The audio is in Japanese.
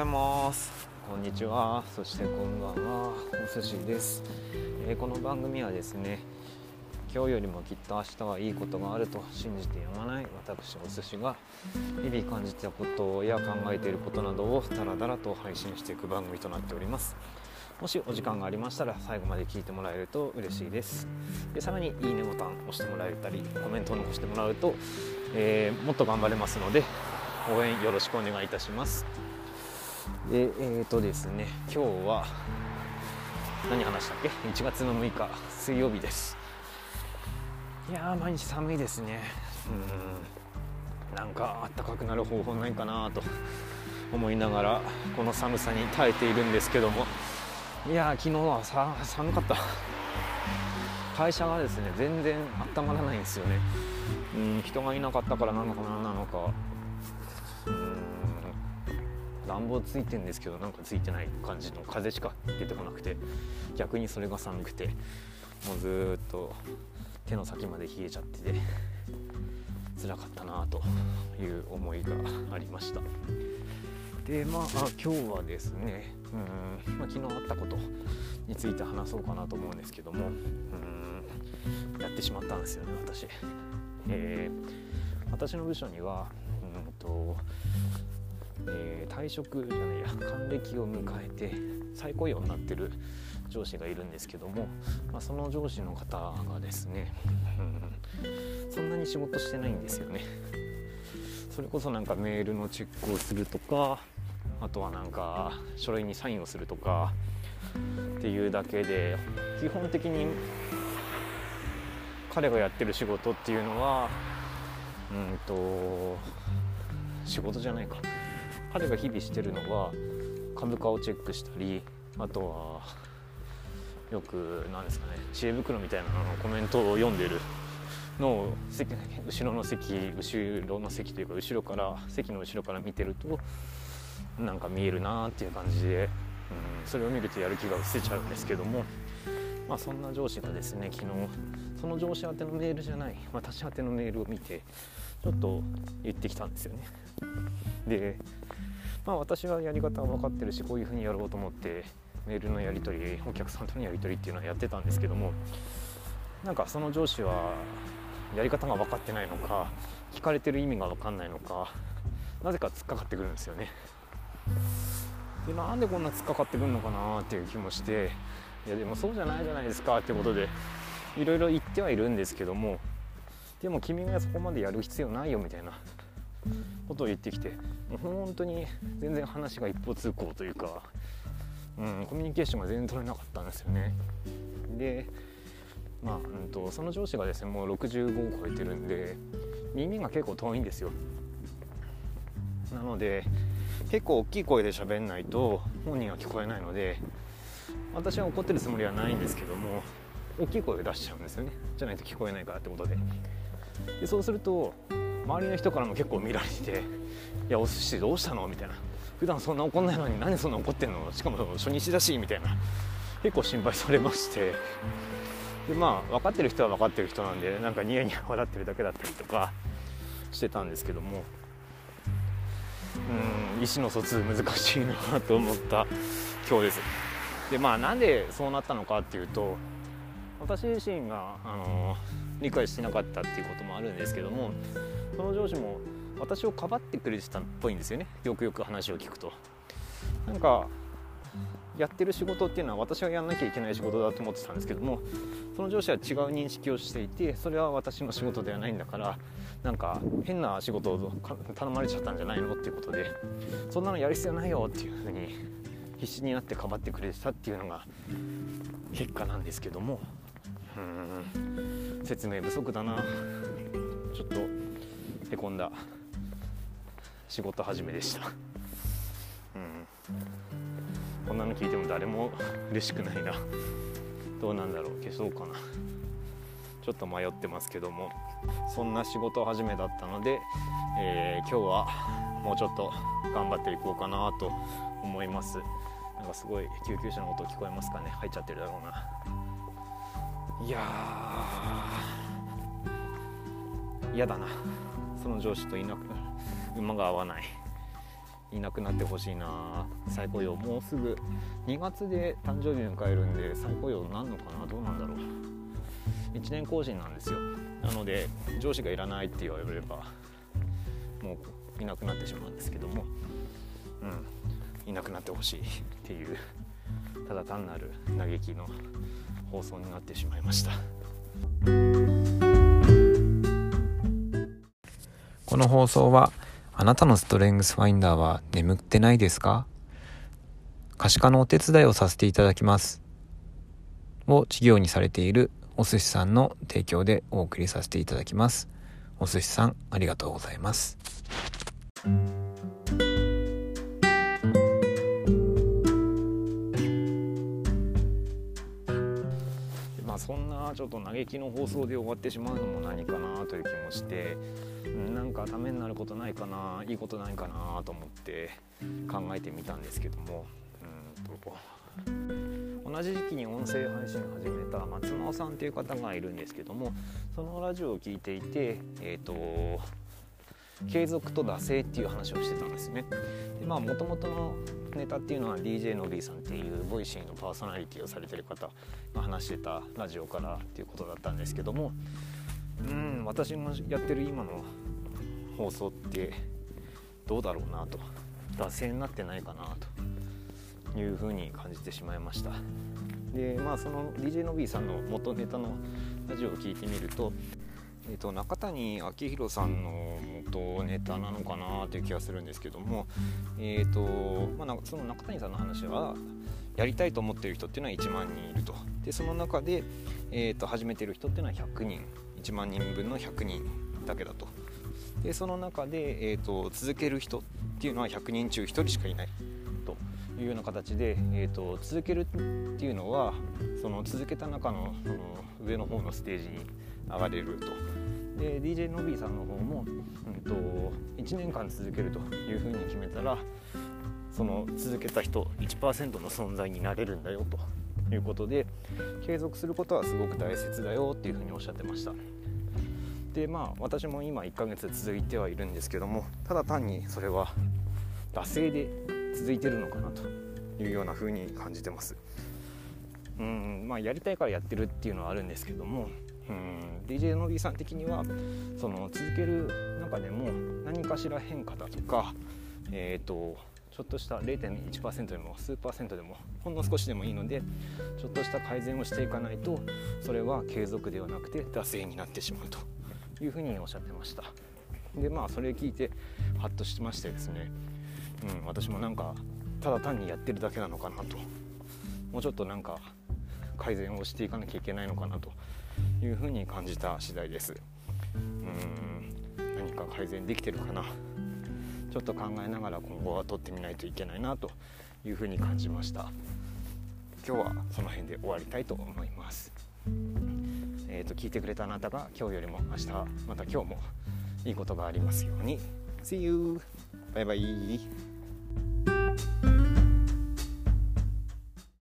ざいます。こんにちは。そしてこんばんは。お寿司です、えー、この番組はですね今日よりもきっと明日はいいことがあると信じてやまない私お寿司が日々感じたことや考えていることなどをダラダラと配信していく番組となっております。もしお時間がありましたら最後まで聞いてもらえると嬉しいです。でさらにいいねボタン押してもらえたりコメントを残してもらうと、えー、もっと頑張れますので応援よろしくお願いいたします。でえーとですね今日は何話したっけ？1月の6日水曜日です。いや毎日寒いですね。うん。なんかあったかくなる方法ないかなと思いながらこの寒さに耐えているんですけども。いや昨日はさ寒かった。会社がですね全然温まらないんですよね。うん人がいなかったからなのかななのか。暖房ついてんですけどなんかついてない感じの風しか出てこなくて逆にそれが寒くてもうずっと手の先まで冷えちゃってて辛かったなという思いがありました。でまあ今日はですねうん、まあ、昨日あったことについて話そうかなと思うんですけどもうんやってしまったんですよね私、えー、私の部署にはうんとえー、退職じゃないや還暦を迎えて再雇用になってる上司がいるんですけども、まあ、その上司の方がですね、うん、そんなに仕事してないんですよね。それこそなんかメールのチェックをするとかあとはなんか書類にサインをするとかっていうだけで基本的に彼がやってる仕事っていうのはうんと仕事じゃないか彼が日々してるのは株価をチェックしたりあとはよく何ですかね知恵袋みたいなのコメントを読んでるのを後ろの席後ろの席というか後ろから席の後ろから見てるとなんか見えるなっていう感じで、うん、それを見るとやる気が失せちゃうんですけども、まあ、そんな上司がですね昨日その上司宛てのメールじゃない私宛てのメールを見てちょっと言ってきたんですよね。でまあ私はやり方は分かってるしこういうふうにやろうと思ってメールのやり取りお客さんとのやり取りっていうのはやってたんですけどもなんかその上司はやり方が分かってないのか聞かれてる意味が分かんないのかなぜか突っかかってくるんですよね。でなんでこんな突っかかってくるのかなっていう気もしていやでもそうじゃないじゃないですかってことでいろいろ言ってはいるんですけどもでも君がそこまでやる必要ないよみたいな。ことを言ってきて本当に全然話が一方通行というか、うん、コミュニケーションが全然取れなかったんですよね。でまあ、うんと、その上司がですねもう65を超えてるんで耳が結構遠いんですよ。なので結構大きい声で喋んないと本人は聞こえないので私は怒ってるつもりはないんですけども大きい声を出しちゃうんですよねじゃないと聞こえないからってことででそうすると周りの人からも結構見られてて「いやお寿司どうしたの?」みたいな「普段そんな怒んないのに何そんな怒ってんの？しかも初日だし」みたいな。結構心配されまして。でまあ分かってる人は分かってる人なんでなんかニヤニヤ笑ってるだけだったりとかしてたんですけども。うん意思の疎通難しいなと思った。今日です。でまあなんでそうなったのかっていうと私自身が、あの理解してなかったっていうこともあるんですけどもその上司も私をかばってくれてたっぽいんですよね。よくよく話を聞くと。なんかやってる仕事っていうのは私がやんなきゃいけない仕事だと思ってたんですけどもその上司は違う認識をしていてそれは私の仕事ではないんだからなんか変な仕事を頼まれちゃったんじゃないのっていうことでそんなのやる必要ないよっていうふうに必死になってかばってくれてたっていうのが結果なんですけども。うん説明不足だな。ちょっとへこんだ。仕事始めでした。うん。こんなの聞いても誰も嬉しくないな。どうなんだろう。消そうかな。ちょっと迷ってますけども。そんな仕事始めだったので、えー、今日はもうちょっと頑張っていこうかなと思います。なんかすごい救急車の音聞こえますかね。入っちゃってるだろうな。いや嫌だな。その上司といなく馬が合わない。いなくなってほしいな。再雇用。もうすぐ。2月で誕生日迎えるんで再雇用なんのかな？どうなんだろう。1年更新なんですよ。なので上司がいらないって言われればもういなくなってしまうんですけども。うん。いなくなってほしいっていうただ単なる嘆きの放送になってしまいました。の放送はあなたのストレングスファインダーは眠ってないですか？可視化のお手伝いをさせていただきます。を事業にされているお寿司さんの提供でお送りさせていただきます。お寿司さんありがとうございます。まあそんなちょっと嘆きの放送で終わってしまうのも何かなという気もしてなんかためになることないかないいことないかなと思って考えてみたんですけどもうんと同じ時期に音声配信を始めた松直さんという方がいるんですけどもそのラジオを聞いていてえっ、ー、と継続と惰性っていう話をしてたんですね。でまあ元々のネタっていうのは DJ の B さんっていう Voicy のパーソナリティをされてる方が話してたラジオからっていうことだったんですけどもうん私のやってる今の放送ってどうだろうなと惰性になってないかなというふうに感じてしまいましたでまあその DJ の B さんの元ネタのラジオを聞いてみるとえーと、中谷明宏さんの元ネタなのかなという気がするんですけども、えーとまあ、その中谷さんの話はやりたいと思っている人っていうのは1万人いると。でその中で、えーと、始めてる人っていうのは100人。1万人分の100人だけだと。でその中で、えーと、続ける人っていうのは100人中1人しかいないと。いうような形で、えー、と続けるっていうのはその続けた中のその上の方のステージに上がれると。で DJ のびーさんの方も、うんと、1年間続けるというふうに決めたらその続けた人1%の存在になれるんだよということで継続することはすごく大切だよっていうふうにおっしゃってました。でまあ私も今1ヶ月続いてはいるんですけどもただ単にそれは惰性で続いてるのかなというような風に感じてます。うんまあやりたいからやってるっていうのはあるんですけどもうん。DJ の B さん的にはその続ける中でも何かしら変化だとかえっ、ー、とちょっとした0.1%でも数パーセントでもほんの少しでもいいのでちょっとした改善をしていかないとそれは継続ではなくて惰性になってしまうというふうにおっしゃってました。でまあそれ聞いてハッとしましてですね、うん、私もなんかただ単にやってるだけなのかなと。もうちょっとなんか改善をしていかなきゃいけないのかなと。いうふうに感じた次第です。うん。何か改善できてるかな。ちょっと考えながら今後は撮ってみないといけないなというふうに感じました。今日はその辺で終わりたいと思います。えーと、聞いてくれたあなたが今日よりも明日また今日もいいことがありますように。See you! バイバイ。